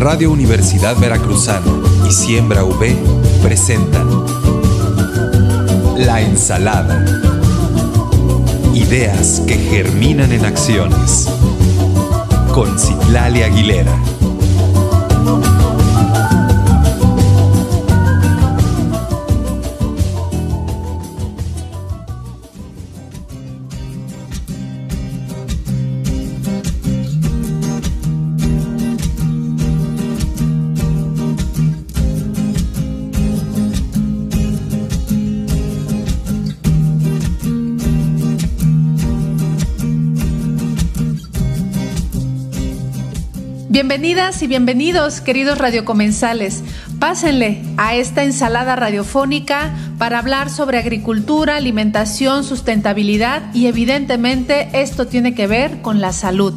Radio Universidad Veracruzana y Siembra V presentan La Ensalada. Ideas que germinan en acciones. Con Citlali Aguilera. Bienvenidas y bienvenidos, queridos radiocomensales. Pásenle a esta ensalada radiofónica para hablar sobre agricultura, alimentación, sustentabilidad y evidentemente esto tiene que ver con la salud.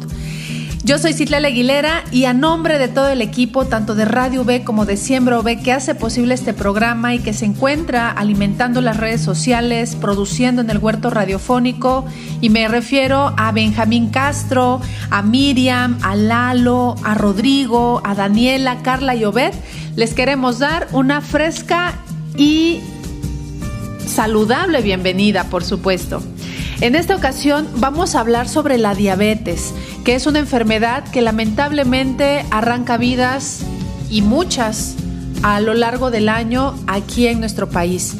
Yo soy Citlala Aguilera y a nombre de todo el equipo, tanto de Radio B como de Siembra B, que hace posible este programa y que se encuentra alimentando las redes sociales, produciendo en el huerto radiofónico, y me refiero a Benjamín Castro, a Miriam, a Lalo, a Rodrigo, a Daniela, Carla y Obed, les queremos dar una fresca y saludable bienvenida, por supuesto. En esta ocasión vamos a hablar sobre la diabetes, que es una enfermedad que lamentablemente arranca vidas y muchas a lo largo del año aquí en nuestro país.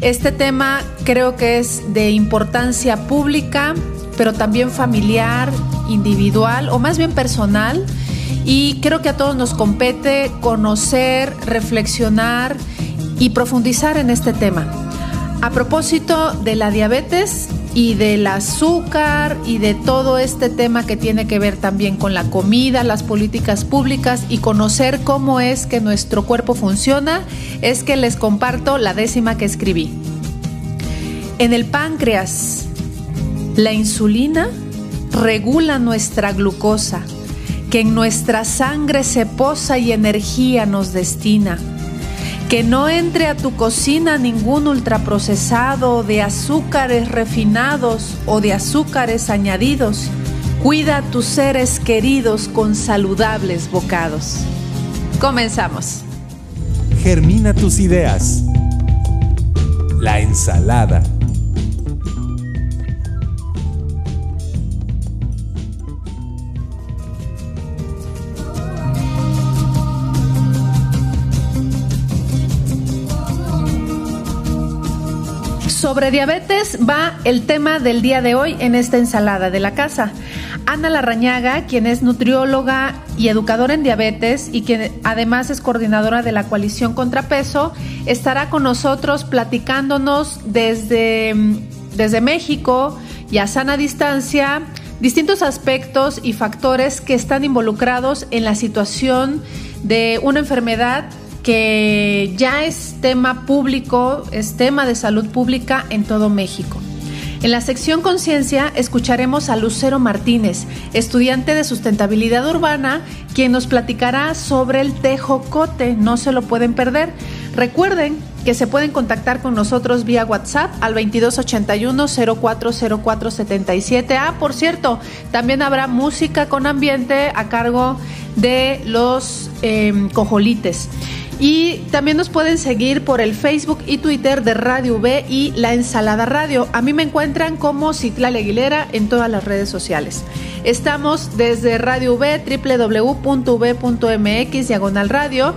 Este tema creo que es de importancia pública, pero también familiar, individual o más bien personal. Y creo que a todos nos compete conocer, reflexionar y profundizar en este tema. A propósito de la diabetes, y del azúcar y de todo este tema que tiene que ver también con la comida, las políticas públicas y conocer cómo es que nuestro cuerpo funciona, es que les comparto la décima que escribí. En el páncreas, la insulina regula nuestra glucosa, que en nuestra sangre se posa y energía nos destina que no entre a tu cocina ningún ultraprocesado de azúcares refinados o de azúcares añadidos. Cuida a tus seres queridos con saludables bocados. Comenzamos. Germina tus ideas. La ensalada Sobre diabetes va el tema del día de hoy en esta ensalada de la casa. Ana Larrañaga, quien es nutrióloga y educadora en diabetes y quien además es coordinadora de la coalición Contrapeso, estará con nosotros platicándonos desde, desde México y a sana distancia distintos aspectos y factores que están involucrados en la situación de una enfermedad que ya es tema público, es tema de salud pública en todo México. En la sección Conciencia escucharemos a Lucero Martínez, estudiante de sustentabilidad urbana, quien nos platicará sobre el tejocote, no se lo pueden perder. Recuerden que se pueden contactar con nosotros vía WhatsApp al 2281 040477. Ah, por cierto, también habrá música con ambiente a cargo de los eh, cojolites. Y también nos pueden seguir por el Facebook y Twitter de Radio V y La Ensalada Radio. A mí me encuentran como Citlal Aguilera en todas las redes sociales. Estamos desde Radio V, www.v.mx, diagonal radio,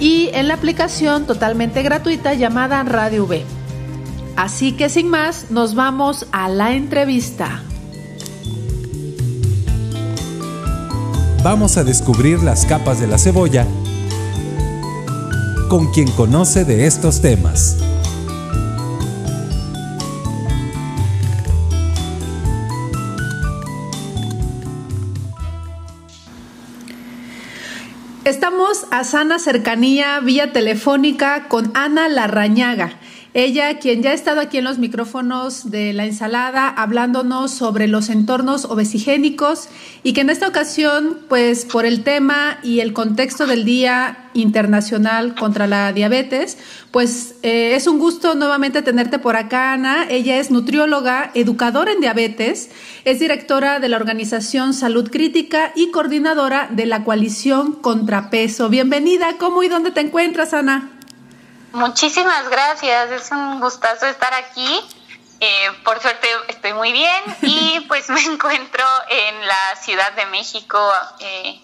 y en la aplicación totalmente gratuita llamada Radio V. Así que sin más, nos vamos a la entrevista. Vamos a descubrir las capas de la cebolla con quien conoce de estos temas. Estamos a sana cercanía vía telefónica con Ana Larrañaga. Ella, quien ya ha estado aquí en los micrófonos de la ensalada, hablándonos sobre los entornos obesigénicos y que en esta ocasión, pues por el tema y el contexto del Día Internacional contra la Diabetes, pues eh, es un gusto nuevamente tenerte por acá, Ana. Ella es nutrióloga, educadora en diabetes, es directora de la organización Salud Crítica y coordinadora de la coalición Contrapeso. Bienvenida, ¿cómo y dónde te encuentras, Ana? Muchísimas gracias, es un gustazo estar aquí. Eh, por suerte estoy muy bien y pues me encuentro en la Ciudad de México eh,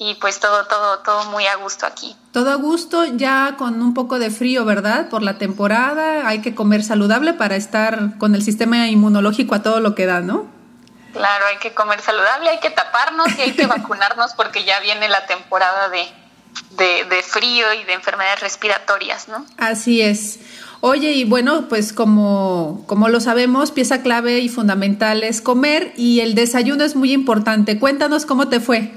y pues todo, todo, todo muy a gusto aquí. Todo a gusto, ya con un poco de frío, ¿verdad? Por la temporada, hay que comer saludable para estar con el sistema inmunológico a todo lo que da, ¿no? Claro, hay que comer saludable, hay que taparnos y hay que vacunarnos porque ya viene la temporada de, de, frío y de enfermedades respiratorias, ¿no? Así es. Oye, y bueno, pues como, como lo sabemos, pieza clave y fundamental es comer y el desayuno es muy importante. Cuéntanos cómo te fue.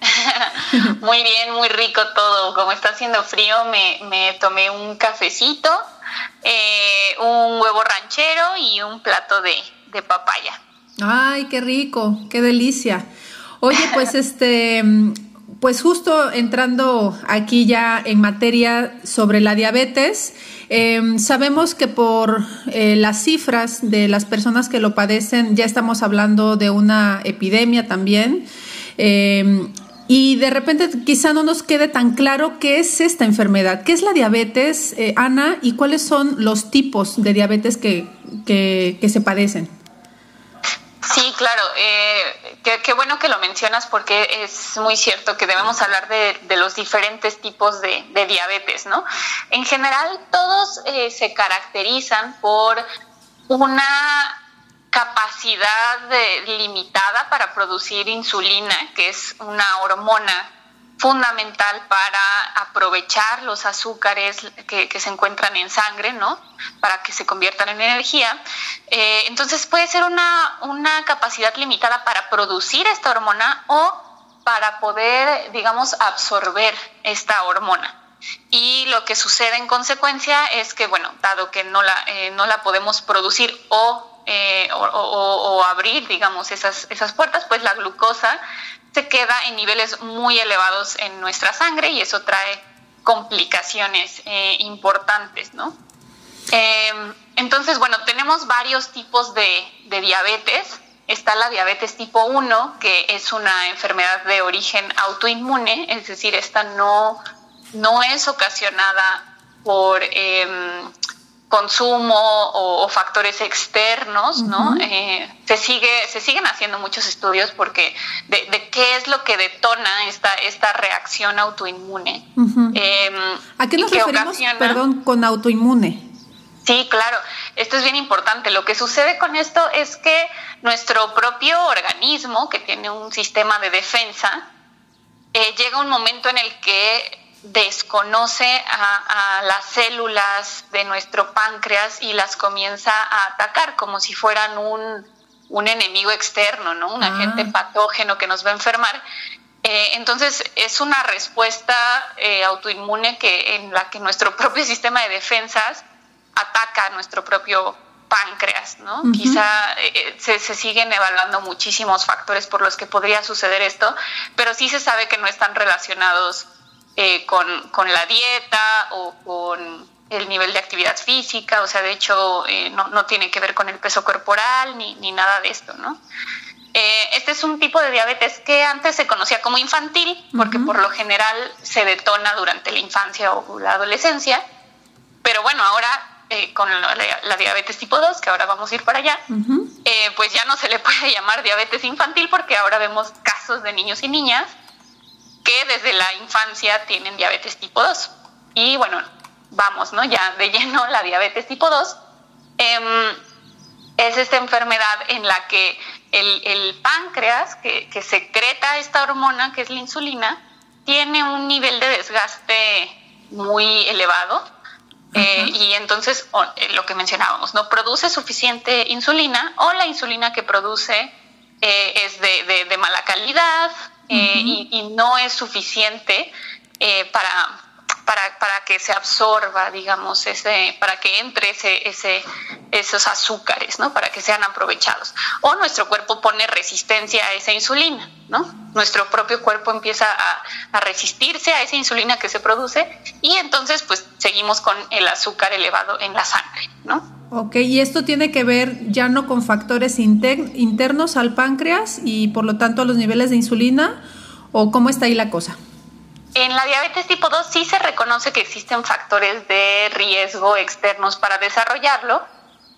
muy bien, muy rico todo. Como está haciendo frío, me, tomé un cafecito, eh, un huevo ranchero y un plato de, de papaya. Ay, qué rico, qué delicia. Oye, pues este pues justo entrando aquí ya en materia sobre la diabetes, em, sabemos que por eh, las cifras de las personas que lo padecen, ya estamos hablando de una epidemia también. Em, y de repente quizá no nos quede tan claro qué es esta enfermedad, qué es la diabetes, eh, Ana, y cuáles son los tipos de diabetes que, que se padecen. Sí, claro. Eh, qué, bueno que lo mencionas porque es muy cierto que debemos hablar de, los diferentes tipos de, diabetes, ¿no? En general, todos eh, se caracterizan por una capacidad limitada para producir insulina, que es una hormona fundamental para aprovechar los azúcares que, se encuentran en sangre, ¿no? Para que se conviertan en energía. Eh, entonces puede ser una, una capacidad limitada para producir esta hormona o para poder, digamos, absorber esta hormona. Y lo que sucede en consecuencia es que, bueno, dado que no la, eh, no la podemos producir o, eh, o, o, abrir, digamos, esas, esas puertas, pues la glucosa se queda en niveles muy elevados en nuestra sangre y eso trae complicaciones eh, importantes, ¿no? Em, entonces, bueno, tenemos varios tipos de, diabetes. Está la diabetes tipo 1, que es una enfermedad de origen autoinmune, es decir, esta no, no es ocasionada por em, consumo o, factores externos, ¿no? Eh, se sigue, se siguen haciendo muchos estudios porque de, qué es lo que detona esta, esta reacción autoinmune. Em, ¿A qué nos referimos, perdón, con autoinmune? Sí, claro. Esto es bien importante. Lo que sucede con esto es que nuestro propio organismo, que tiene un sistema de defensa, eh, llega un momento en el que desconoce a, las células de nuestro páncreas y las comienza a atacar como si fueran un, enemigo externo, ¿no? Un agente ah. patógeno que nos va a enfermar. Eh, entonces es una respuesta eh, autoinmune que, en la que nuestro propio sistema de defensas ataca a nuestro propio páncreas, ¿no? Quizá eh, se, se, siguen evaluando muchísimos factores por los que podría suceder esto, pero sí se sabe que no están relacionados eh, con, la dieta o con el nivel de actividad física, o sea, de hecho eh, no, tiene que ver con el peso corporal ni, ni nada de esto, ¿no? Eh, este es un tipo de diabetes que antes se conocía como infantil, porque por lo general se detona durante la infancia o la adolescencia, pero bueno, ahora con la, diabetes tipo 2, que ahora vamos a ir para allá, pues ya no se le puede llamar diabetes infantil porque ahora vemos casos de niños y niñas que desde la infancia tienen diabetes tipo 2. Y bueno, vamos, ¿no? Ya de lleno la diabetes tipo 2 em, es esta enfermedad en la que el, páncreas, que, secreta esta hormona, que es la insulina, tiene un nivel de desgaste muy elevado. Eh, y entonces eh, lo que mencionábamos, no produce suficiente insulina o la insulina que produce eh, es de, mala calidad, eh, y, no es suficiente eh, para, para, para que se absorba, digamos, ese, para que entre ese, esos azúcares, ¿no? Para que sean aprovechados. O nuestro cuerpo pone resistencia a esa insulina, ¿no? Nuestro propio cuerpo empieza a, a resistirse a esa insulina que se produce y entonces pues seguimos con el azúcar elevado en la sangre, ¿no? Ok, y esto tiene que ver ya no con factores internos al páncreas y por lo tanto a los niveles de insulina, o cómo está ahí la cosa? En la diabetes tipo 2 sí se reconoce que existen factores de riesgo externos para desarrollarlo.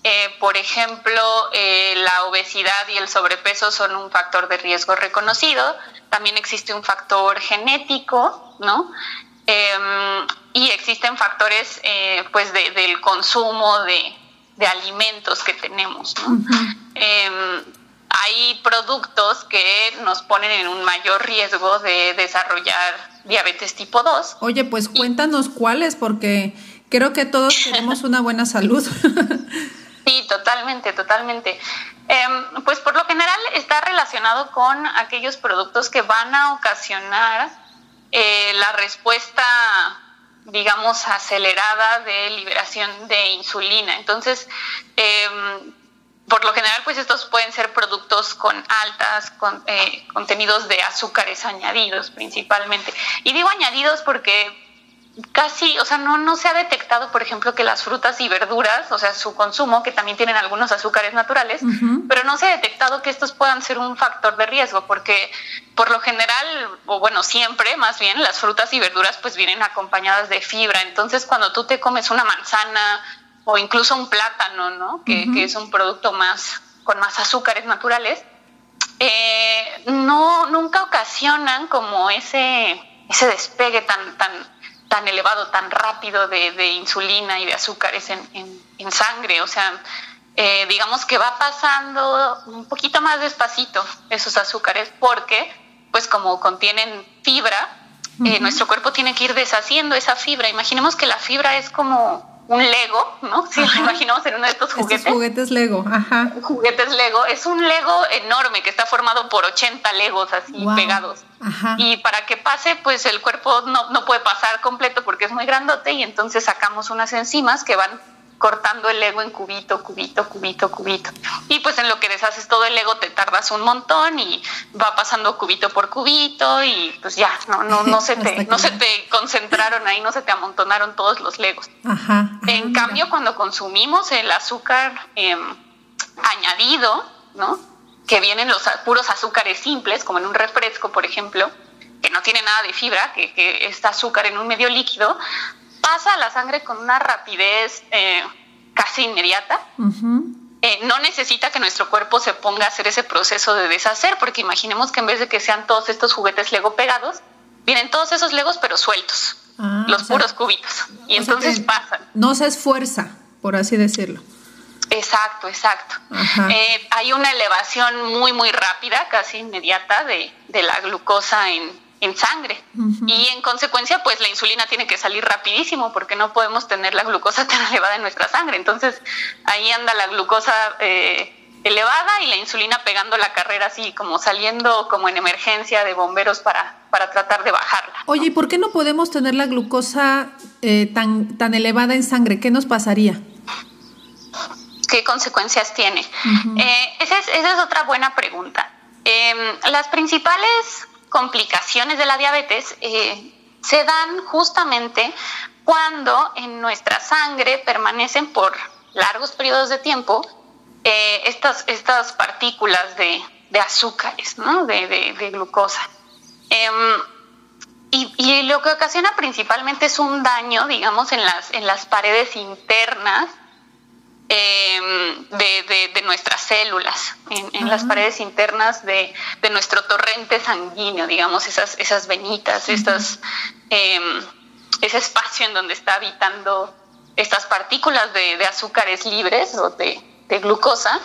Eh, por ejemplo, eh, la obesidad y el sobrepeso son un factor de riesgo reconocido. También existe un factor genético, ¿no? Em, y existen factores eh, pues del consumo de, alimentos que tenemos. ¿no? Em, hay productos que nos ponen en un mayor riesgo de desarrollar diabetes tipo 2. Oye, pues cuéntanos cuáles, porque creo que todos queremos una buena salud. sí, totalmente, totalmente. Em, pues por lo general está relacionado con aquellos productos que van a ocasionar eh, la respuesta digamos, acelerada de liberación de insulina. Entonces, eh, por lo general, pues estos pueden ser productos con altas eh, contenidos de azúcares añadidos principalmente. Y digo añadidos porque casi, o sea, no, no se ha detectado, por ejemplo, que las frutas y verduras, o sea, su consumo, que también tienen algunos azúcares naturales, pero no se ha detectado que estos puedan ser un factor de riesgo, porque por lo general, o bueno, siempre más bien, las frutas y verduras pues vienen acompañadas de fibra. Entonces, cuando tú te comes una manzana, o incluso un plátano, ¿no? Que, es un producto más con más azúcares naturales, eh, no nunca ocasionan como ese ese despegue tan tan tan elevado, tan rápido de, insulina y de azúcares en, en, sangre. O sea, eh, digamos que va pasando un poquito más despacito esos azúcares porque, pues como contienen fibra, eh, nuestro cuerpo tiene que ir deshaciendo esa fibra. Imaginemos que la fibra es como un Lego, ¿no? Si lo imaginamos en uno de estos juguetes. Estos juguetes Lego, ajá. Juguetes Lego. Es un Lego enorme que está formado por 80 Legos así pegados. Ajá. Y para que pase, pues el cuerpo no, no puede pasar completo porque es muy grandote y entonces sacamos unas enzimas que van cortando el ego en cubito, cubito, cubito, cubito. Y pues en lo que deshaces todo el ego te tardas un montón y va pasando cubito por cubito y pues ya, no, no, no se te, no se te concentraron ahí, no se te amontonaron todos los legos. Ajá. En cambio, cuando consumimos el azúcar em, añadido, ¿no? Que vienen los puros azúcares simples, como en un refresco, por ejemplo, que no tiene nada de fibra, que, que es azúcar en un medio líquido, pasa a la sangre con una rapidez eh, casi inmediata. Eh, no necesita que nuestro cuerpo se ponga a hacer ese proceso de deshacer, porque imaginemos que en vez de que sean todos estos juguetes Lego pegados, vienen todos esos Legos pero sueltos, ah, los puros cubitos. Y entonces pasan. No se esfuerza, por así decirlo. Exacto, exacto. Eh, hay una elevación muy, muy rápida, casi inmediata, de, de la glucosa en, en sangre. Y en consecuencia, pues la insulina tiene que salir rapidísimo porque no podemos tener la glucosa tan elevada en nuestra sangre. Entonces ahí anda la glucosa eh, elevada y la insulina pegando la carrera así, como saliendo como en emergencia de bomberos para, para tratar de bajarla. Oye, ¿y por qué no podemos tener la glucosa eh, tan, tan elevada en sangre? ¿Qué nos pasaría? ¿Qué consecuencias tiene? Eh, esa, es, esa, es, otra buena pregunta. Em, las principales complicaciones de la diabetes eh, se dan justamente cuando en nuestra sangre permanecen por largos periodos de tiempo eh, estas, estas partículas de, azúcares, ¿no? de, glucosa. Em, y, lo que ocasiona principalmente es un daño, digamos, en las, en las paredes internas Em, de, nuestras células, en, las paredes internas de, nuestro torrente sanguíneo, digamos, esas, esas venitas, estas, em, ese espacio en donde está habitando estas partículas de, azúcares libres o de, glucosa,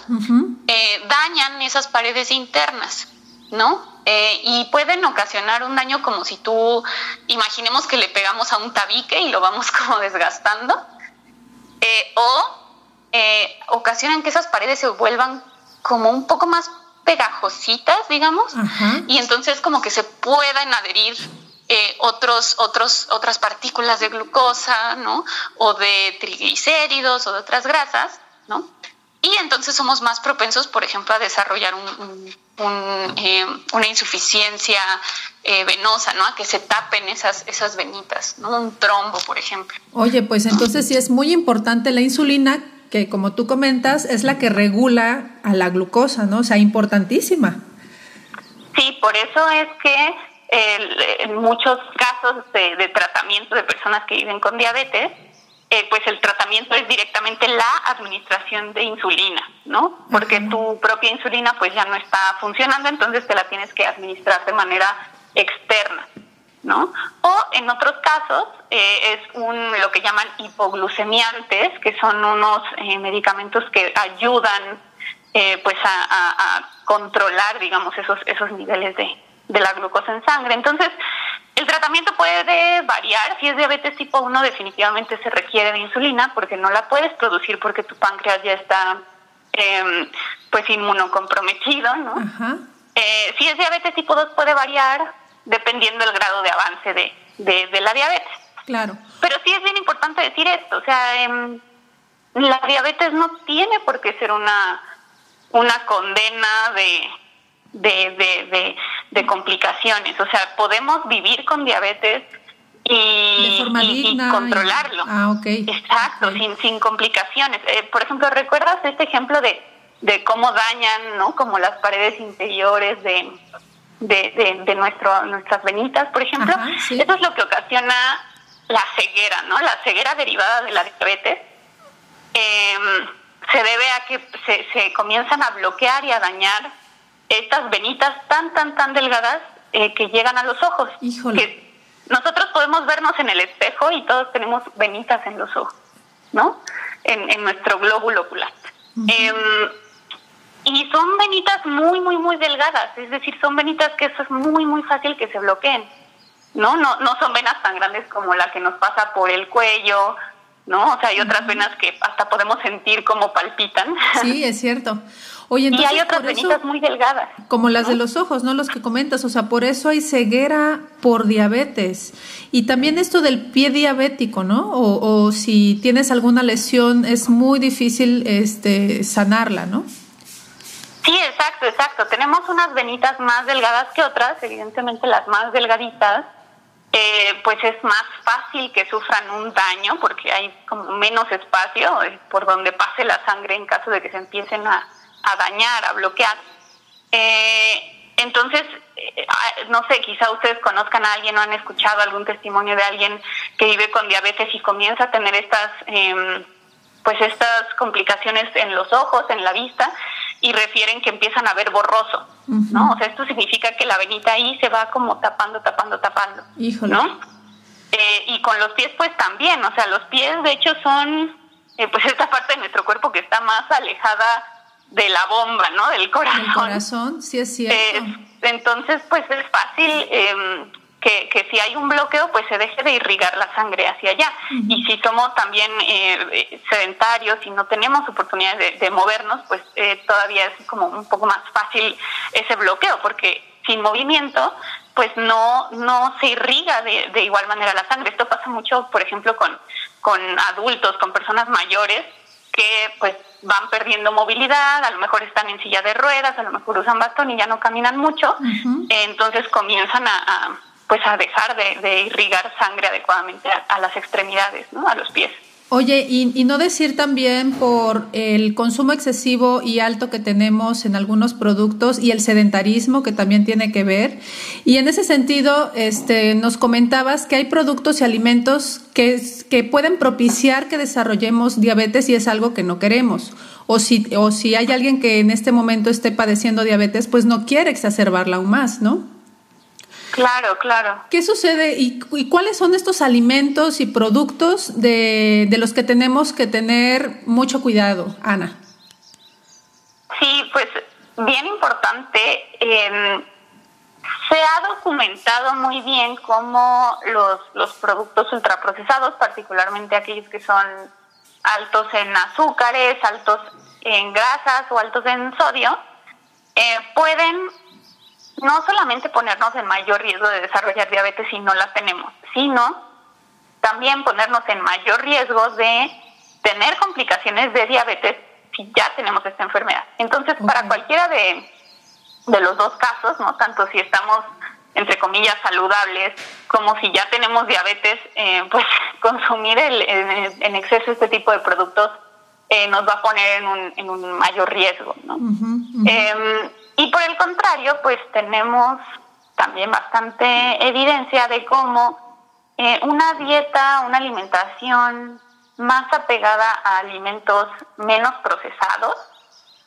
eh, dañan esas paredes internas, ¿no? Eh, y pueden ocasionar un daño como si tú, imaginemos que le pegamos a un tabique y lo vamos como desgastando, eh, o eh, ocasionan que esas paredes se vuelvan como un poco más pegajositas, digamos, y entonces como que se puedan adherir eh, otros, otros, otras partículas de glucosa, ¿no? O de triglicéridos o de otras grasas, ¿no? Y entonces somos más propensos, por ejemplo, a desarrollar eh, una insuficiencia eh, venosa, ¿no? A que se tapen esas, esas venitas, ¿no? Un trombo, por ejemplo. Oye, pues entonces sí es muy importante la insulina, que como tú comentas, es la que regula a la glucosa, ¿no? O sea, importantísima. Sí, por eso es que en muchos casos de, tratamiento de personas que viven con diabetes, eh, pues el tratamiento es directamente la administración de insulina, ¿no? Porque tu propia insulina pues ya no está funcionando, entonces te la tienes que administrar de manera externa, ¿no? O en otros casos eh, es un lo que llaman hipoglucemiantes, que son unos eh, medicamentos que ayudan pues a, a, controlar, digamos, esos esos niveles de, de la glucosa en sangre. Entonces, el tratamiento puede variar. Si es diabetes tipo 1, definitivamente se requiere de insulina porque no la puedes producir porque tu páncreas ya está eh, pues inmunocomprometido, ¿no? Eh, si es diabetes tipo 2 puede variar dependiendo del grado de avance de, de, la diabetes. Claro. Pero sí es bien importante decir esto, o sea, em, la diabetes no tiene por qué ser una, una condena de de, de, complicaciones. O sea, podemos vivir con diabetes y, controlarlo. Ah, Exacto, Sin, sin complicaciones. Eh, por ejemplo, ¿recuerdas este ejemplo de, de cómo dañan, ¿no? Como las paredes interiores de, de, de, nuestro, nuestras venitas, por ejemplo. Eso es lo que ocasiona la ceguera, ¿no? La ceguera derivada de la diabetes. Em, se debe a que se, se comienzan a bloquear y a dañar estas venitas tan, tan, tan delgadas eh, que llegan a los ojos. Híjole. nosotros podemos vernos en el espejo y todos tenemos venitas en los ojos, ¿no? En, nuestro glóbulo ocular. Em, y son venitas muy, muy, muy delgadas, es decir, son venitas que eso es muy, muy fácil que se bloqueen, ¿no? No, no son venas tan grandes como la que nos pasa por el cuello, ¿no? O sea, hay otras venas que hasta podemos sentir como palpitan. Sí, es cierto. Oye, entonces, y hay otras venitas muy delgadas. Como las de los ojos, ¿no? Los que comentas, o sea, por eso hay ceguera por diabetes. Y también esto del pie diabético, ¿no? O, si tienes alguna lesión, es muy difícil este, sanarla, ¿no? Sí, exacto, exacto. Tenemos unas venitas más delgadas que otras, evidentemente las más delgaditas, eh, pues es más fácil que sufran un daño porque hay como menos espacio eh, por donde pase la sangre en caso de que se empiecen a, dañar, a bloquear. Eh, entonces, eh, ah, no sé, quizá ustedes conozcan a alguien o han escuchado algún testimonio de alguien que vive con diabetes y comienza a tener estas, eh, pues estas complicaciones en los ojos, en la vista, y refieren que empiezan a ver borroso, ¿no? O sea, esto significa que la venita ahí se va como tapando, tapando, tapando, ¿no? Eh, y con los pies pues también, o sea, los pies de hecho son pues esta parte de nuestro cuerpo que está más alejada de la bomba, ¿no? Del corazón. El corazón, sí es cierto. entonces, pues es fácil em, que, que, si hay un bloqueo, pues se deje de irrigar la sangre hacia allá. Y si somos también eh, sedentarios y no tenemos oportunidades de, movernos, pues eh, todavía es como un poco más fácil ese bloqueo, porque sin movimiento, pues no, no se irriga de, de igual manera la sangre. Esto pasa mucho, por ejemplo, con, con adultos, con personas mayores, que pues van perdiendo movilidad, a lo mejor están en silla de ruedas, a lo mejor usan bastón y ya no caminan mucho, entonces comienzan a, pues a dejar de, irrigar sangre adecuadamente a, las extremidades, ¿no? a los pies. Oye, y, no decir también por el consumo excesivo y alto que tenemos en algunos productos y el sedentarismo que también tiene que ver. Y en ese sentido, este, nos comentabas que hay productos y alimentos que, que pueden propiciar que desarrollemos diabetes y es algo que no queremos. O si, o si hay alguien que en este momento esté padeciendo diabetes, pues no quiere exacerbarla aún más, ¿no? Claro, claro. ¿Qué sucede y, cuáles son estos alimentos y productos de, los que tenemos que tener mucho cuidado, Ana? Sí, pues bien importante. Em, se ha documentado muy bien cómo los, los productos ultraprocesados, particularmente aquellos que son altos en azúcares, altos en grasas o altos en sodio, eh, pueden no solamente ponernos en mayor riesgo de desarrollar diabetes si no la tenemos, sino también ponernos en mayor riesgo de tener complicaciones de diabetes si ya tenemos esta enfermedad. Entonces, para cualquiera de, de los dos casos, ¿no? Tanto si estamos entre comillas saludables, como si ya tenemos diabetes, eh, pues consumir el, en, exceso este tipo de productos eh, nos va a poner en un, en un mayor riesgo. ¿no? Em, y por el contrario, pues tenemos también bastante evidencia de cómo eh, una dieta, una alimentación más apegada a alimentos menos procesados,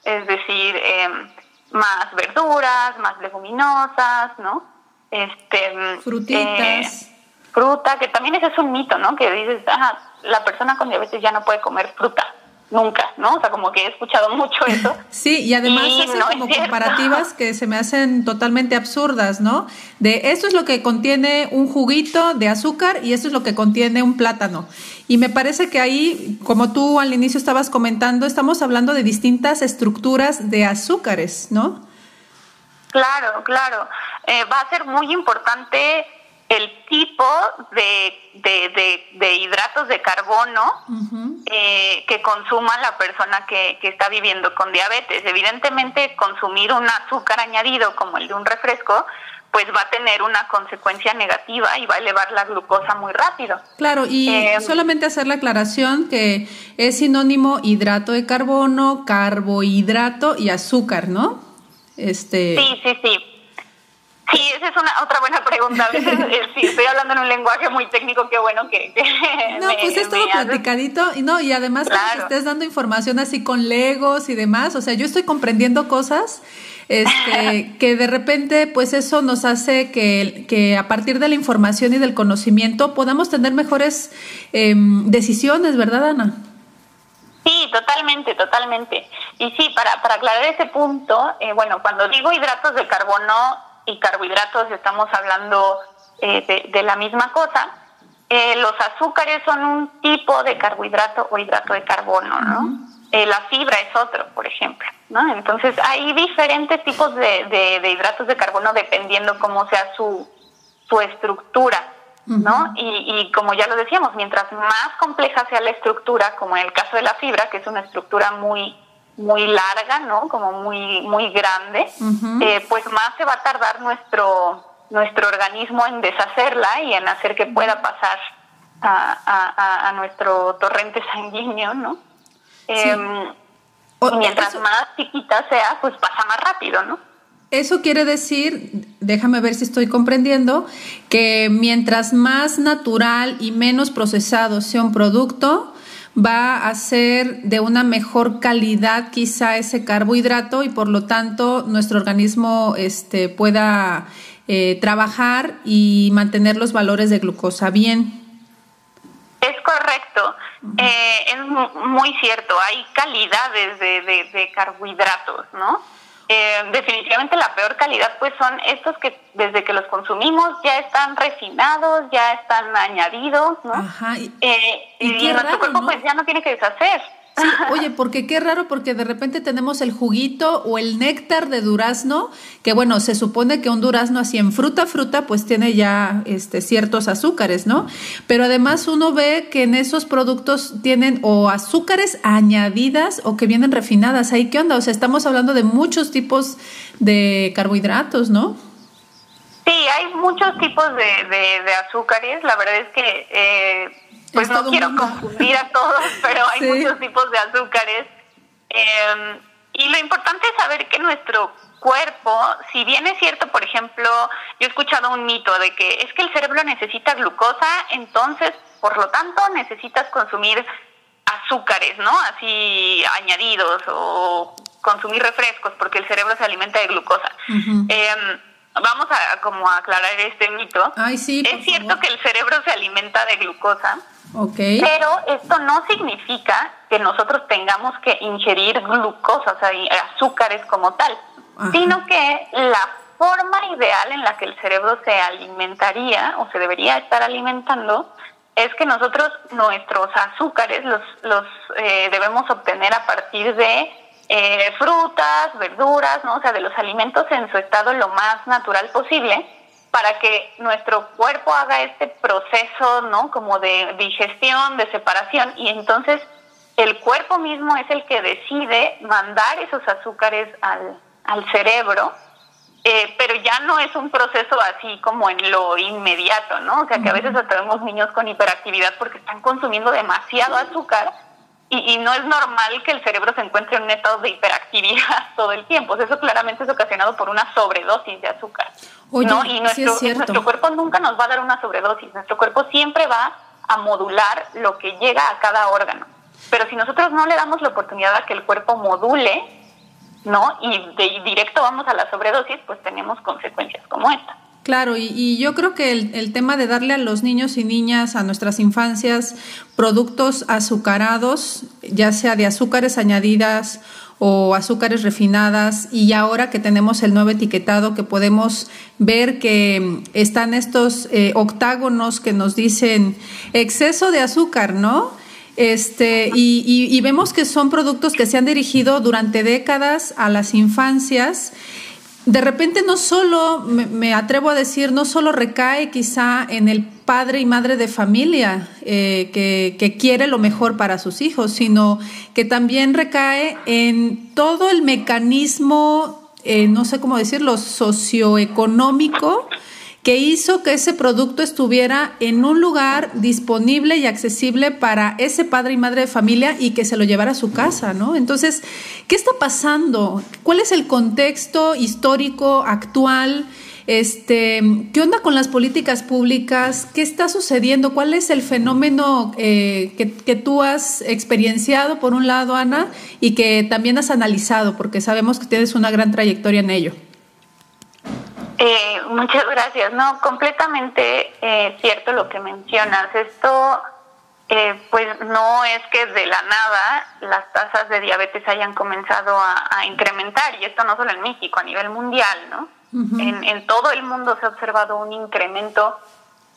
es decir, em, más verduras, más leguminosas, ¿no? Este, Frutitas. Eh, fruta, que también ese es un mito, ¿no? Que dices, ah, la persona con diabetes ya no puede comer fruta nunca, ¿no? O sea, como que he escuchado mucho eso. Sí, y además hacen como comparativas que se me hacen totalmente absurdas, ¿no? De esto es lo que contiene un juguito de azúcar y esto es lo que contiene un plátano. Y me parece que ahí, como tú al inicio estabas comentando, estamos hablando de distintas estructuras de azúcares, ¿no? Claro, claro. Eh, va a ser muy importante el tipo de, de, hidratos de carbono eh, que consuma la persona que, que, está viviendo con diabetes. Evidentemente, consumir un azúcar añadido como el de un refresco, pues va a tener una consecuencia negativa y va a elevar la glucosa muy rápido. Claro, y eh, solamente hacer la aclaración que es sinónimo hidrato de carbono, carbohidrato y azúcar, ¿no? Este... Sí, sí, sí. Sí, esa es una otra buena pregunta. A veces eh, sí, estoy hablando en un lenguaje muy técnico, qué bueno que... no, pues es todo platicadito y no, y además que estés dando información así con legos y demás, o sea, yo estoy comprendiendo cosas este, que de repente pues eso nos hace que, que, a partir de la información y del conocimiento podamos tener mejores em, decisiones, ¿verdad, Ana? Sí, totalmente, totalmente. Y sí, para, para aclarar ese punto, eh, bueno, cuando digo hidratos de carbono, y carbohidratos, estamos hablando eh, de, la misma cosa. Eh, los azúcares son un tipo de carbohidrato o hidrato de carbono, ¿no? Eh, la fibra es otro, por ejemplo, ¿no? Entonces hay diferentes tipos de, hidratos de carbono dependiendo cómo sea su, su estructura, ¿no? Y, y, como ya lo decíamos, mientras más compleja sea la estructura, como en el caso de la fibra, que es una estructura muy muy larga, ¿no? Como muy, muy grande, eh, pues más se va a tardar nuestro, nuestro organismo en deshacerla y en hacer que pueda pasar a, a, nuestro torrente sanguíneo, ¿no? Em, mientras más chiquita sea, pues pasa más rápido, ¿no? Eso quiere decir, déjame ver si estoy comprendiendo, que mientras más natural y menos procesado sea un producto, va a ser de una mejor calidad quizá ese carbohidrato y por lo tanto nuestro organismo este, pueda eh, trabajar y mantener los valores de glucosa bien. Es correcto, eh, es muy cierto, hay calidades de carbohidratos, ¿no? Eh, definitivamente la peor calidad pues son estos que desde que los consumimos ya están refinados, ya están añadidos, ¿no? Ajá. Y, eh, nuestro cuerpo pues ya no tiene que deshacer. Oye, porque qué raro, porque de repente tenemos el juguito o el néctar de durazno, que bueno, se supone que un durazno así en fruta, fruta, pues tiene ya este, ciertos azúcares, ¿no? Pero además uno ve que en esos productos tienen o azúcares añadidas o que vienen refinadas. ¿Ahí qué onda? O sea, estamos hablando de muchos tipos de carbohidratos, ¿no? Sí, hay muchos tipos de, azúcares. La verdad es que... Eh, pues no quiero confundir a todos, pero hay muchos tipos de azúcares. Em, y lo importante es saber que nuestro cuerpo, si bien es cierto, por ejemplo, yo he escuchado un mito de que es que el cerebro necesita glucosa, entonces, por lo tanto, necesitas consumir azúcares, ¿no? Así añadidos o consumir refrescos porque el cerebro se alimenta de glucosa. Vamos a como aclarar este mito. Ay, sí, es cierto que el cerebro se alimenta de glucosa, pero esto no significa que nosotros tengamos que ingerir glucosa, o sea, azúcares como tal, sino que la forma ideal en la que el cerebro se alimentaría o se debería estar alimentando es que nosotros nuestros azúcares los, los eh, debemos obtener a partir de eh, frutas, verduras, ¿no? O sea, de los alimentos en su estado lo más natural posible para que nuestro cuerpo haga este proceso, ¿no? Como de digestión, de separación y entonces el cuerpo mismo es el que decide mandar esos azúcares al, al cerebro, eh, pero ya no es un proceso así como en lo inmediato, ¿no? O sea, que a veces tenemos niños con hiperactividad porque están consumiendo demasiado azúcar y, no es normal que el cerebro se encuentre en un estado de hiperactividad todo el tiempo. eso claramente es ocasionado por una sobredosis de azúcar. ¿no? Y nuestro, nuestro cuerpo nunca nos va a dar una sobredosis. Nuestro cuerpo siempre va a modular lo que llega a cada órgano. Pero si nosotros no le damos la oportunidad a que el cuerpo module, ¿no? Y de directo vamos a la sobredosis, pues tenemos consecuencias como esta. Claro, y, yo creo que el, tema de darle a los niños y niñas, a nuestras infancias, productos azucarados, ya sea de azúcares añadidas o azúcares refinadas, y ahora que tenemos el nuevo etiquetado, que podemos ver que están estos eh, octágonos que nos dicen exceso de azúcar, ¿no? Este, y, y, vemos que son productos que se han dirigido durante décadas a las infancias. De repente no solo, me, atrevo a decir, no solo recae quizá en el padre y madre de familia eh, que, que, quiere lo mejor para sus hijos, sino que también recae en todo el mecanismo, eh, no sé cómo decirlo, socioeconómico que hizo que ese producto estuviera en un lugar disponible y accesible para ese padre y madre de familia y que se lo llevara a su casa, ¿no? Entonces, ¿qué está pasando? ¿Cuál es el contexto histórico actual? Este, ¿Qué onda con las políticas públicas? ¿Qué está sucediendo? ¿Cuál es el fenómeno eh, que, que, tú has experienciado, por un lado, Ana, y que también has analizado, porque sabemos que tienes una gran trayectoria en ello? Eh, muchas gracias. No, completamente eh, cierto lo que mencionas. Esto, eh, pues no es que de la nada las tasas de diabetes hayan comenzado a, incrementar, y esto no solo en México, a nivel mundial, ¿no? en, en todo el mundo se ha observado un incremento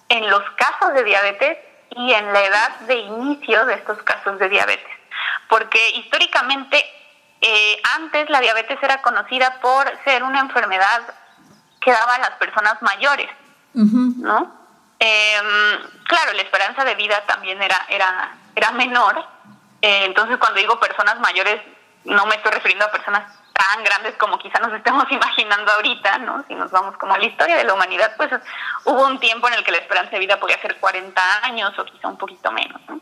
en los casos de diabetes y en la edad de inicio de estos casos de diabetes. Porque históricamente, antes la diabetes era conocida por ser una enfermedad quedaban las personas mayores, ¿no? Em, claro, la esperanza de vida también era, era, era menor. Eh, entonces, cuando digo personas mayores, no me estoy refiriendo a personas tan grandes como quizá nos estemos imaginando ahorita, ¿no? Si nos vamos como a la historia de la humanidad, pues hubo un tiempo en el que la esperanza de vida podía ser 40 años o quizá un poquito menos, ¿no?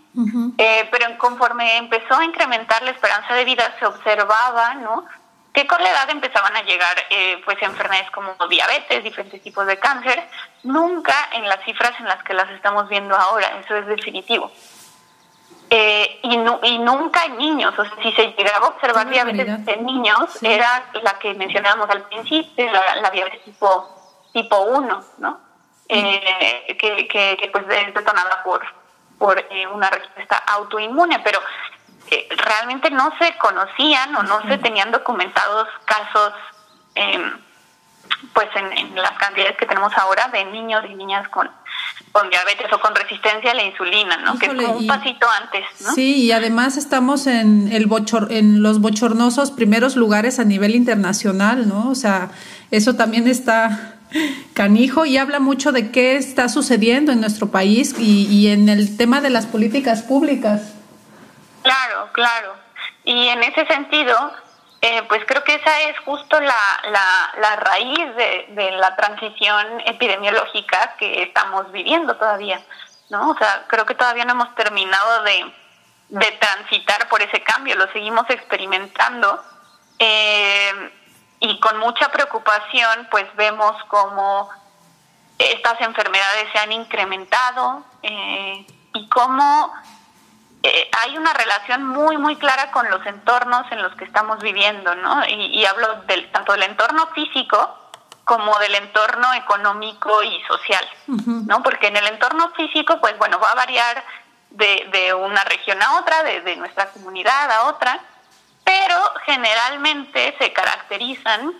Eh, pero conforme empezó a incrementar la esperanza de vida, se observaba, ¿no? Que con la edad empezaban a llegar eh, pues enfermedades como diabetes, diferentes tipos de cáncer, nunca en las cifras en las que las estamos viendo ahora, eso es definitivo. Eh, y, y nunca en niños, o sea, si se llegaba a observar diabetes en niños, era la que mencionábamos al principio, la, diabetes tipo, tipo 1, ¿no? Eh, que, que, pues es detonada por, por una respuesta autoinmune, pero realmente no se conocían o no se tenían documentados casos, em, pues en, las cantidades que tenemos ahora de niños y niñas con, con diabetes o con resistencia a la insulina, ¿no? que es como un pasito antes, ¿no? Sí, y además estamos en el bochor, en los bochornosos primeros lugares a nivel internacional, ¿no? O sea, eso también está canijo y habla mucho de qué está sucediendo en nuestro país y, y en el tema de las políticas públicas. Claro, claro. Y en ese sentido, eh, pues creo que esa es justo la, la, raíz de, de, la transición epidemiológica que estamos viviendo todavía, ¿no? O sea, creo que todavía no hemos terminado de, de transitar por ese cambio, lo seguimos experimentando eh, y con mucha preocupación pues vemos cómo estas enfermedades se han incrementado eh, y cómo eh, hay una relación muy, muy clara con los entornos en los que estamos viviendo, ¿no? Y, hablo del, tanto del entorno físico como del entorno económico y social, ¿no? Porque en el entorno físico, pues bueno, va a variar de, de una región a otra, de, de nuestra comunidad a otra, pero generalmente se caracterizan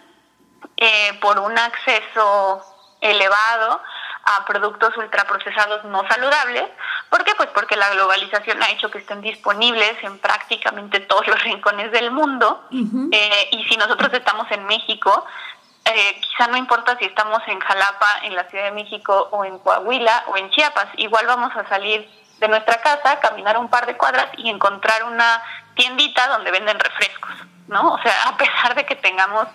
eh, por un acceso elevado a productos ultraprocesados no saludables, ¿Por qué? Pues porque la globalización ha hecho que estén disponibles en prácticamente todos los rincones del mundo. Eh, y si nosotros estamos en México, eh, quizá no importa si estamos en Jalapa, en la Ciudad de México o en Coahuila o en Chiapas, igual vamos a salir de nuestra casa, caminar un par de cuadras y encontrar una tiendita donde venden refrescos. ¿No? O sea, a pesar de que tengamos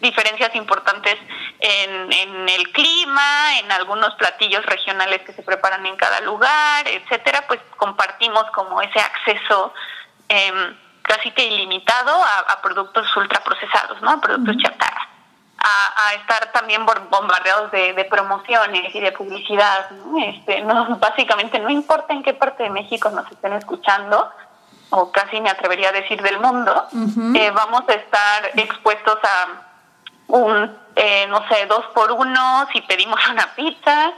diferencias importantes en, en, el clima, en algunos platillos regionales que se preparan en cada lugar, etcétera, pues compartimos como ese acceso eh, casi que ilimitado a, productos ultraprocesados, ¿no? A productos chatarra. A, a, estar también bombardeados de, de, promociones y de publicidad. ¿no? Este, no, básicamente no importa en qué parte de México nos estén escuchando, o casi me atrevería a decir del mundo, eh, vamos a estar expuestos a un, eh, no sé, dos por uno si pedimos una pizza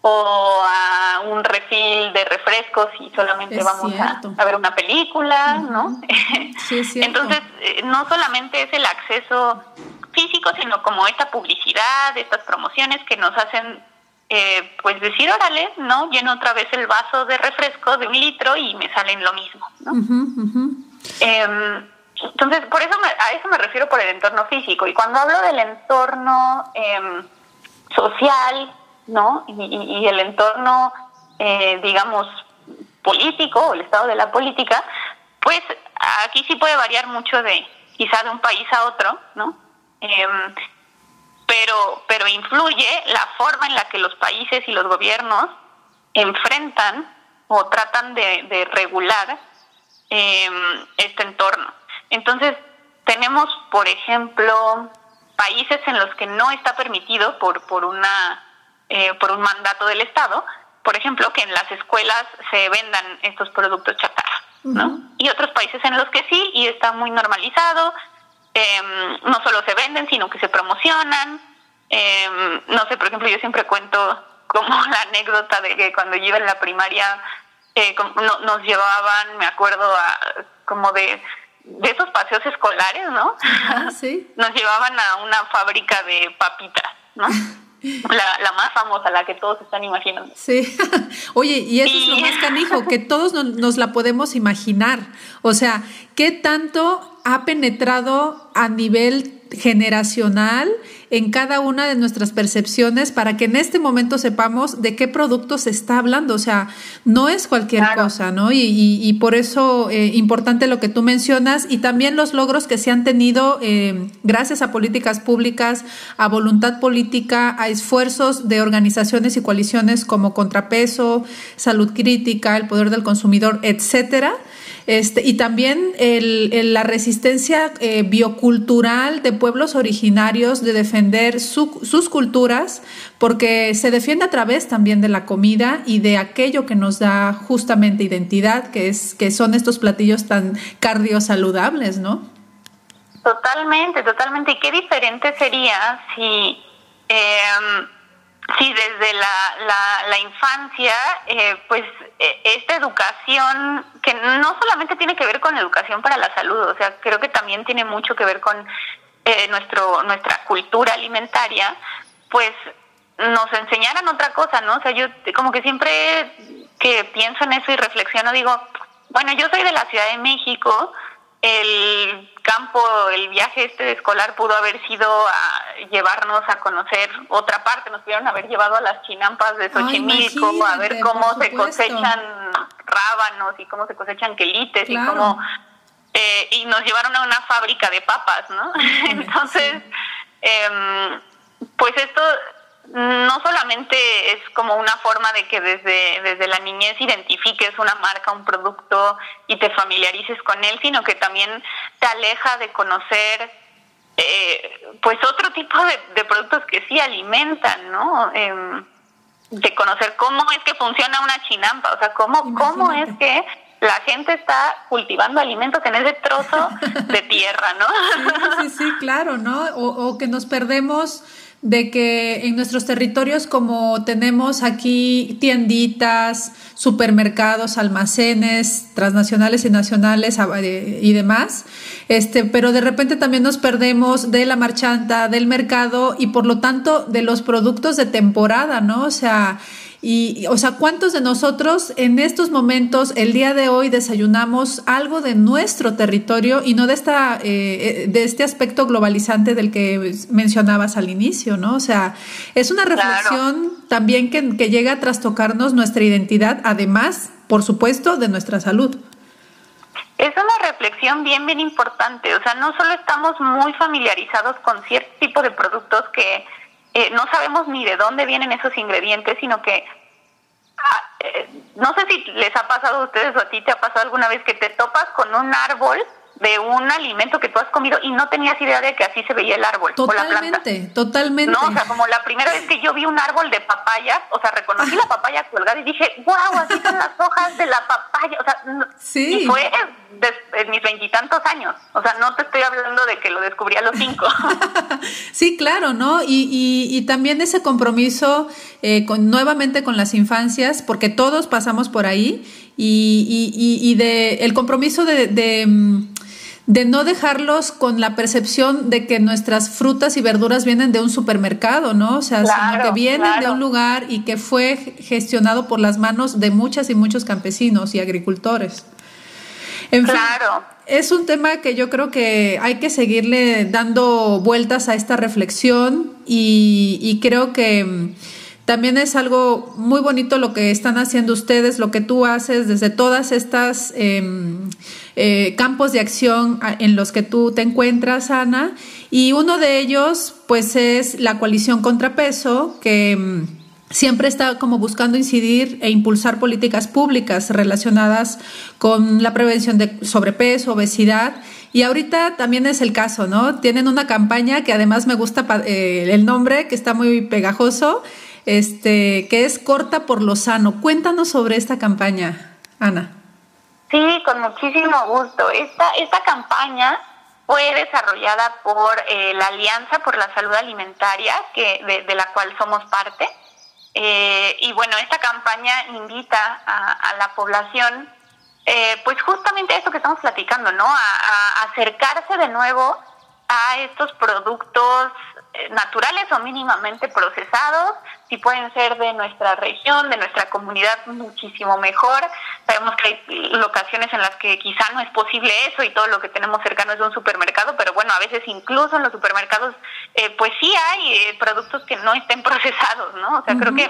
o a un refil de refrescos y solamente vamos a, ver una película, ¿no? Entonces, eh, no solamente es el acceso físico, sino como esta publicidad, estas promociones que nos hacen eh, pues decir, órale, ¿no? Lleno otra vez el vaso de refresco de un litro y me salen lo mismo, ¿no? Em, entonces, por eso a eso me refiero por el entorno físico. Y cuando hablo del entorno em, social, ¿no? Y, el entorno, eh, digamos, político o el estado de la política, pues aquí sí puede variar mucho de quizá de un país a otro, ¿no? Pero, pero influye la forma en la que los países y los gobiernos enfrentan o tratan de, regular em, este entorno. Entonces, tenemos, por ejemplo, países en los que no está permitido por, por, una, eh, por un mandato del Estado, por ejemplo, que en las escuelas se vendan estos productos chatarra, ¿no? Y otros países en los que sí, y está muy normalizado, Em, no solo se venden, sino que se promocionan. Em, no sé, por ejemplo, yo siempre cuento como la anécdota de que cuando yo iba en la primaria eh, nos llevaban, me acuerdo, a, como de, de esos paseos escolares, ¿no? sí. nos llevaban a una fábrica de papitas, ¿no? La, la, más famosa, la que todos están imaginando. Sí. Oye, y eso es lo más canijo, que todos nos, nos, la podemos imaginar. O sea, ¿qué tanto ha penetrado a nivel generacional en cada una de nuestras percepciones para que en este momento sepamos de qué producto se está hablando. O sea, no es cualquier cosa, ¿no? Y, por eso eh, importante lo que tú mencionas y también los logros que se han tenido eh, gracias a políticas públicas, a voluntad política, a esfuerzos de organizaciones y coaliciones como Contrapeso, Salud Crítica, el Poder del Consumidor, etcétera este, y también el, la resistencia eh, biocultural de pueblos originarios de defender sus culturas, porque se defiende a través también de la comida y de aquello que nos da justamente identidad, que, es, que son estos platillos tan cardiosaludables, ¿no? Totalmente, totalmente. ¿Y qué diferente sería si... Eh, Sí, desde la, la, infancia, eh, pues esta educación que no solamente tiene que ver con educación para la salud, o sea, creo que también tiene mucho que ver con eh, nuestro nuestra cultura alimentaria, pues nos enseñaran otra cosa, ¿no? O sea, yo como que siempre que pienso en eso y reflexiono digo, bueno, yo soy de la Ciudad de México, el campo, el viaje este escolar pudo haber sido a llevarnos a conocer otra parte, nos pudieron haber llevado a las chinampas de Xochimilco, a ver cómo se cosechan rábanos y cómo se cosechan quelites y cómo... Eh, y nos llevaron a una fábrica de papas, ¿no? Entonces, eh, pues esto no solamente es como una forma de que desde, desde la niñez identifiques una marca, un producto y te familiarices con él, sino que también te aleja de conocer eh, pues otro tipo de, productos que sí alimentan, ¿no? Em, de conocer cómo es que funciona una chinampa, o sea, cómo, cómo es que la gente está cultivando alimentos en ese trozo de tierra, ¿no? Sí, sí, claro, ¿no? O, o que nos perdemos de que en nuestros territorios como tenemos aquí tienditas, supermercados, almacenes transnacionales y nacionales eh, y demás, este, pero de repente también nos perdemos de la marchanta, del mercado y por lo tanto de los productos de temporada, ¿no? O sea, Y, o sea, ¿cuántos de nosotros en estos momentos, el día de hoy, desayunamos algo de nuestro territorio y no de, esta, eh, de este aspecto globalizante del que mencionabas al inicio, ¿no? O sea, es una reflexión también que, que llega a trastocarnos nuestra identidad, además, por supuesto, de nuestra salud. Es una reflexión bien, bien importante. O sea, no solo estamos muy familiarizados con cierto tipo de productos que eh, no sabemos ni de dónde vienen esos ingredientes, sino que ah, eh, no sé si les ha pasado a ustedes o a ti te ha pasado alguna vez que te topas con un árbol de un alimento que tú has comido y no tenías idea de que así se veía el árbol o la planta. Totalmente, No, o sea, como la primera vez que yo vi un árbol de papaya, o sea, reconocí la papaya colgada y dije, wow, así son las hojas de la papaya. O sea, sí. y fue en mis veintitantos años. O sea, no te estoy hablando de que lo descubrí a los cinco. sí, claro, ¿no? Y, y, y también ese compromiso eh, con, nuevamente con las infancias, porque todos pasamos por ahí, y, y, y de el compromiso de, de mm, de no dejarlos con la percepción de que nuestras frutas y verduras vienen de un supermercado, ¿no? O sea, sino que vienen de un lugar y que fue gestionado por las manos de muchas y muchos campesinos y agricultores. En claro. es un tema que yo creo que hay que seguirle dando vueltas a esta reflexión y, y creo que mm, también es algo muy bonito lo que están haciendo ustedes, lo que tú haces desde todas estas em, eh, campos de acción en los que tú te encuentras, Ana. Y uno de ellos, pues, es la coalición contrapeso, que em, siempre está como buscando incidir e impulsar políticas públicas relacionadas con la prevención de sobrepeso, obesidad. Y ahorita también es el caso, ¿no? Tienen una campaña que además me gusta eh, el nombre, que está muy pegajoso, este, que es Corta por lo Sano. Cuéntanos sobre esta campaña, Ana. Sí, con muchísimo gusto. Esta, esta campaña fue desarrollada por eh, la Alianza por la Salud Alimentaria, que, de, la cual somos parte. Eh, y bueno, esta campaña invita a, la población, eh, pues justamente a esto que estamos platicando, ¿no? a acercarse de nuevo a estos productos naturales o mínimamente procesados, si pueden ser de nuestra región, de nuestra comunidad, muchísimo mejor. Sabemos que hay locaciones en las que quizá no es posible eso y todo lo que tenemos cercano es un supermercado, pero bueno, a veces incluso en los supermercados, eh, pues sí hay eh, productos que no estén procesados, ¿no? O sea, creo que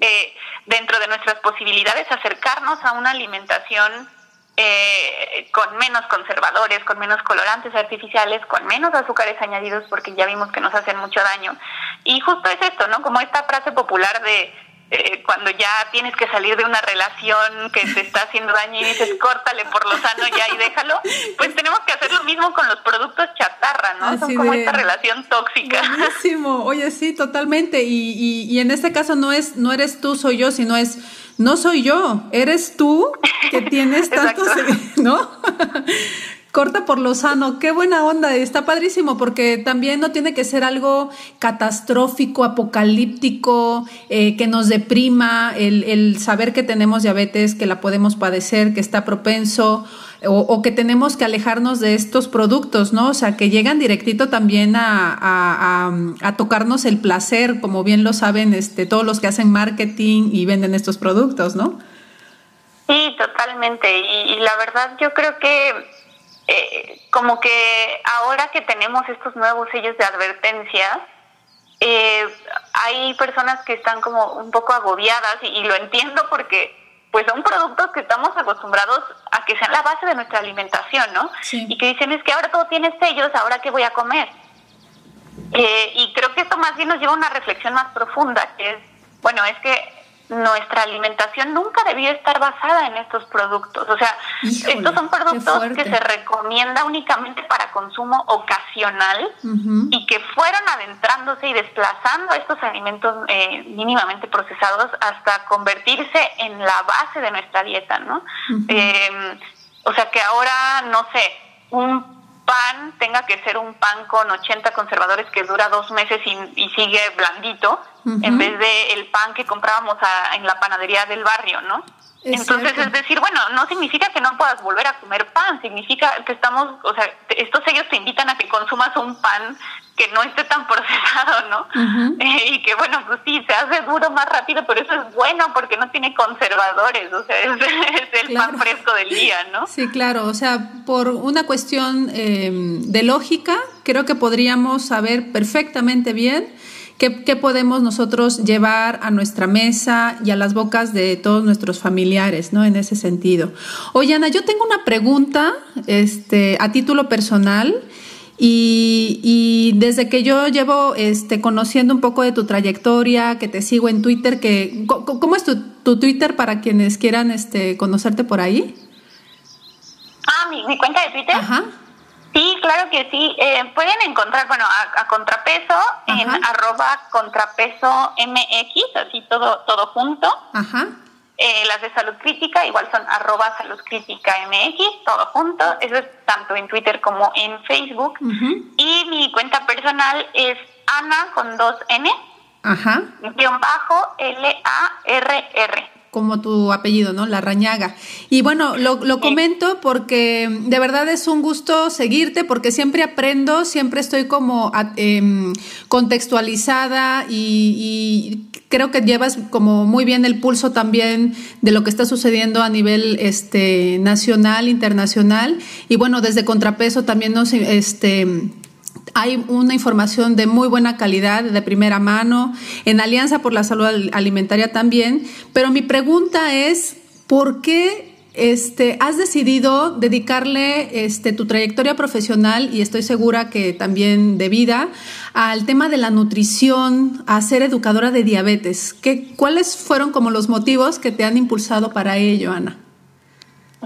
eh, dentro de nuestras posibilidades acercarnos a una alimentación eh, con menos conservadores, con menos colorantes artificiales, con menos azúcares añadidos, porque ya vimos que nos hacen mucho daño. Y justo es esto, ¿no? Como esta frase popular de eh, cuando ya tienes que salir de una relación que te está haciendo daño y dices, córtale por lo sano ya y déjalo, pues tenemos que hacer lo mismo con los productos chatarra, ¿no? Son como esta relación tóxica. Buenísimo, oye, sí, totalmente. Y, y, y en este caso no es, no eres tú, soy yo, sino es no soy yo, eres tú que tienes tantos, ¿no? Corta por lo sano, qué buena onda, está padrísimo porque también no tiene que ser algo catastrófico, apocalíptico, eh, que nos deprima el, el saber que tenemos diabetes, que la podemos padecer, que está propenso o, que tenemos que alejarnos de estos productos, ¿no? O sea, que llegan directito también a, tocarnos el placer, como bien lo saben este, todos los que hacen marketing y venden estos productos, ¿no? Sí, totalmente. Y, la verdad yo creo que eh, como que ahora que tenemos estos nuevos sellos de advertencia, eh, hay personas que están como un poco agobiadas y lo entiendo porque pues son productos que estamos acostumbrados a que sean la base de nuestra alimentación, ¿no? Y que dicen, es que ahora todo tiene sellos, ahora qué voy a comer. Eh, y creo que esto más bien nos lleva a una reflexión más profunda, que es, bueno, es que nuestra alimentación nunca debió estar basada en estos productos. O sea, estos son productos que se recomienda únicamente para consumo ocasional y que fueron adentrándose y desplazando estos alimentos eh, mínimamente procesados hasta convertirse en la base de nuestra dieta, ¿no? Eh, o sea, que ahora, no sé, un pan tenga que ser un pan con 80 conservadores que dura dos meses y, sigue blandito, en vez de el pan que comprábamos en la panadería del barrio, ¿no? Entonces, es decir, bueno, no significa que no puedas volver a comer pan, significa que estamos, o sea, estos sellos te invitan a que consumas un pan que no esté tan procesado, ¿no? y que bueno, pues sí, se hace duro más rápido, pero eso es bueno porque no tiene conservadores, o sea, es, el pan fresco del día, ¿no? Sí, claro, o sea, por una cuestión eh, de lógica, creo que podríamos saber perfectamente bien qué, qué podemos nosotros llevar a nuestra mesa y a las bocas de todos nuestros familiares, ¿no? En ese sentido. Oye, Ana, yo tengo una pregunta este, a título personal. Y, desde que yo llevo este, conociendo un poco de tu trayectoria, que te sigo en Twitter, que, ¿cómo es tu, tu Twitter para quienes quieran este, conocerte por ahí? Ah, mi, mi cuenta de Twitter. Ajá. Sí, claro que sí. Eh, pueden encontrar, bueno, a, Contrapeso en arroba contrapeso MX, así todo, todo junto. Ajá. Eh, las de Salud Crítica igual son arroba Salud Crítica MX, todo junto. Eso es tanto en Twitter como en Facebook. Y mi cuenta personal es Ana con dos N. Ajá. Guión bajo L-A-R-R como tu apellido, ¿no? La Rañaga. Y bueno, lo, lo, comento porque de verdad es un gusto seguirte porque siempre aprendo, siempre estoy como em, contextualizada y, creo que llevas como muy bien el pulso también de lo que está sucediendo a nivel este, nacional, internacional. Y bueno, desde Contrapeso también nos... Este, hay una información de muy buena calidad, de primera mano, en Alianza por la Salud Alimentaria también. Pero mi pregunta es, ¿por qué este, has decidido dedicarle este, tu trayectoria profesional y estoy segura que también de vida al tema de la nutrición, a ser educadora de diabetes? ¿Qué, ¿Cuáles fueron como los motivos que te han impulsado para ello, Ana?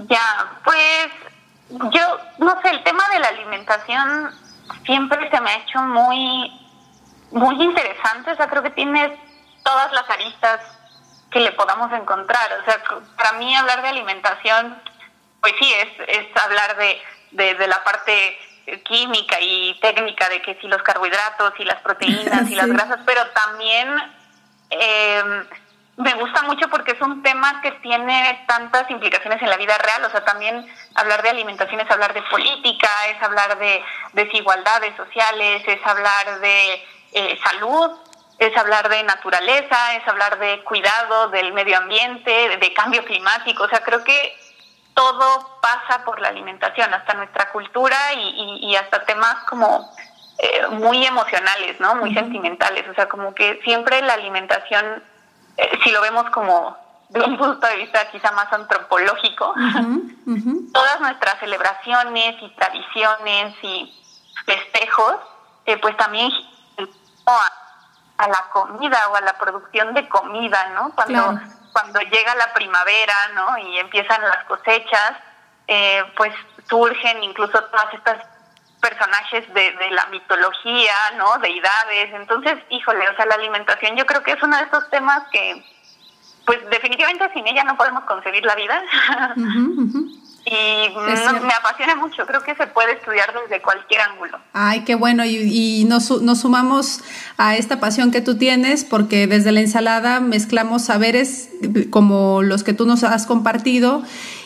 Ya, pues yo no sé, el tema de la alimentación siempre se me ha hecho muy, muy interesante. O sea, creo que tiene todas las aristas que le podamos encontrar. O sea, para mí hablar de alimentación, pues sí, es, es hablar de, de, la parte química y técnica de que si los carbohidratos y las proteínas y las grasas, pero también eh, me gusta mucho porque es un tema que tiene tantas implicaciones en la vida real, o sea, también hablar de alimentación es hablar de política, es hablar de desigualdades sociales, es hablar de eh, salud, es hablar de naturaleza, es hablar de cuidado del medio ambiente, de cambio climático, o sea, creo que todo pasa por la alimentación, hasta nuestra cultura y, hasta temas como eh, muy emocionales, ¿no? Muy sentimentales, o sea, como que siempre la alimentación eh, si lo vemos como de un punto de vista quizá más antropológico, todas nuestras celebraciones y tradiciones y festejos, eh, pues también a, la comida o a la producción de comida, ¿no? Cuando, cuando llega la primavera, ¿no? Y empiezan las cosechas, eh, pues surgen incluso todas estas personajes de, de, la mitología, ¿no? Deidades. Entonces, híjole, o sea, la alimentación yo creo que es uno de esos temas que, pues definitivamente sin ella no podemos concebir la vida. Y me apasiona mucho, creo que se puede estudiar desde cualquier ángulo. Ay, qué bueno, y, y nos, nos, sumamos a esta pasión que tú tienes, porque desde la ensalada mezclamos saberes como los que tú nos has compartido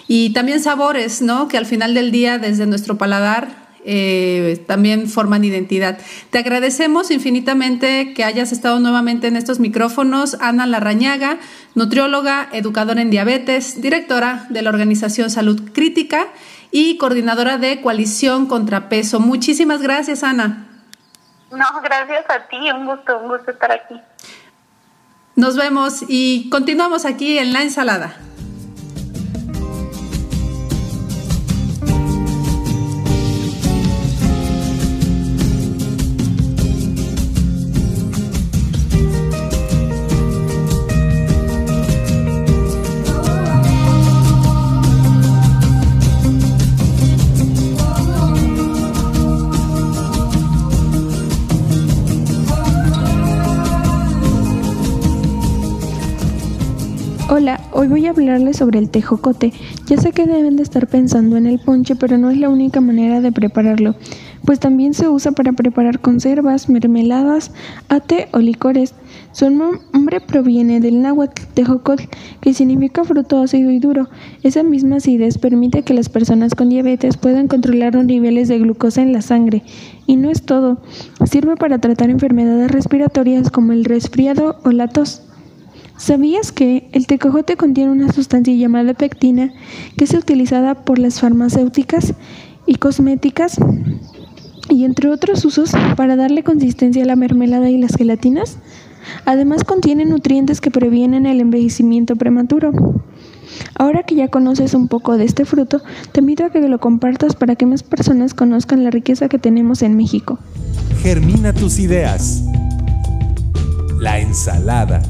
y también sabores, ¿no? Que al final del día, desde nuestro paladar, eh, también forman identidad. Te agradecemos infinitamente que hayas estado nuevamente en estos micrófonos. Ana Larrañaga, nutrióloga, educadora en diabetes, directora de la organización Salud Crítica y coordinadora de Coalición Contrapeso. Muchísimas gracias, Ana. No, gracias a ti, un gusto, un gusto estar aquí. Nos vemos y continuamos aquí en la ensalada. Hoy voy a hablarles sobre el tejocote. Ya sé que deben de estar pensando en el ponche, pero no es la única manera de prepararlo, pues también se usa para preparar conservas, mermeladas, ate o licores. Son nombre proviene del náhuatl tejocotl, que significa fruto ácido y duro. Esa misma acidez permite que las personas con diabetes puedan controlar los niveles de glucosa en la sangre. Y no es todo, sirve para tratar enfermedades respiratorias como el resfriado o la tos. ¿Sabías que el tecojote contiene una sustancia llamada pectina que es utilizada por las farmacéuticas y cosméticas y entre otros usos para darle consistencia a la mermelada y las gelatinas? Además contiene nutrientes que previenen el envejecimiento prematuro. Ahora que ya conoces un poco de este fruto, te invito a que lo compartas para que más personas conozcan la riqueza que tenemos en México. Germina tus ideas. La ensalada.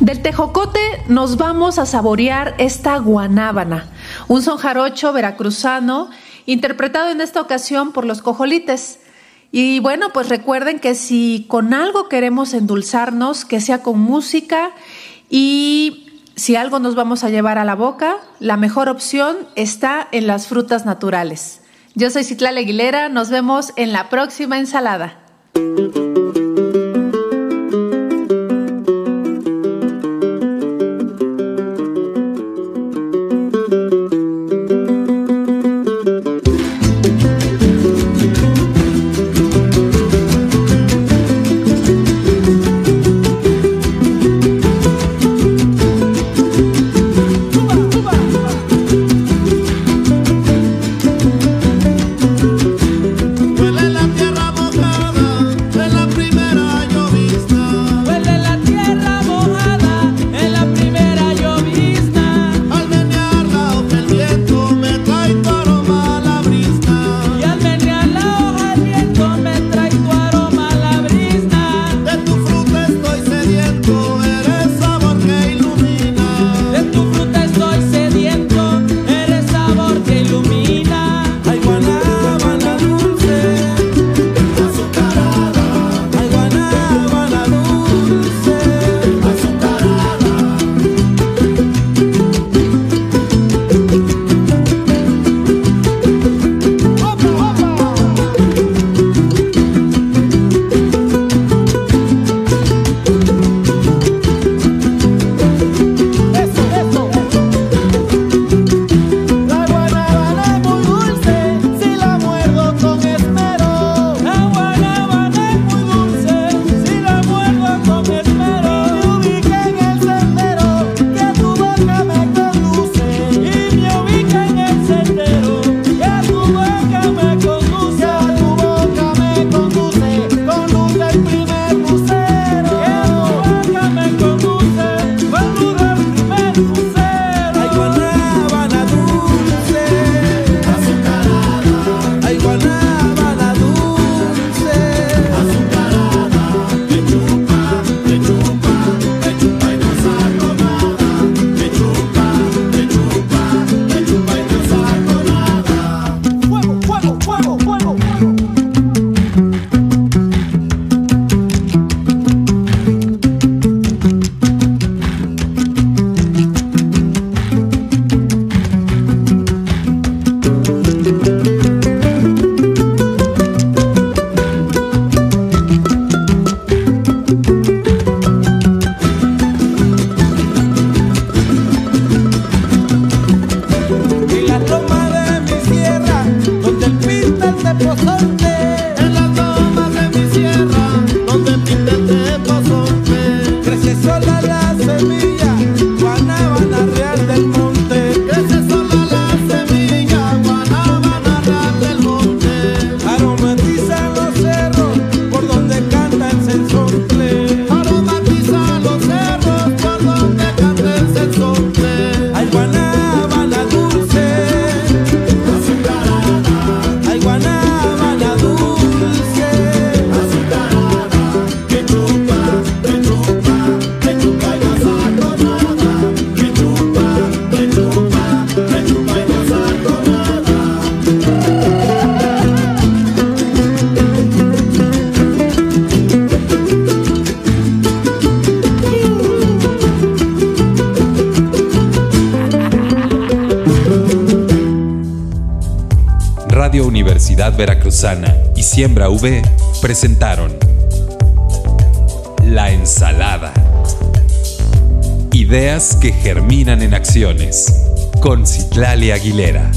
Del tejocote nos vamos a saborear esta guanábana, un son jarocho veracruzano interpretado en esta ocasión por los cojolites. Y bueno, pues recuerden que si con algo queremos endulzarnos, que sea con música y si algo nos vamos a llevar a la boca, la mejor opción está en las frutas naturales. Yo soy Citlal Aguilera, nos vemos en la próxima ensalada. Siembra V presentaron La ensalada. Ideas que germinan en acciones con Citlali Aguilera.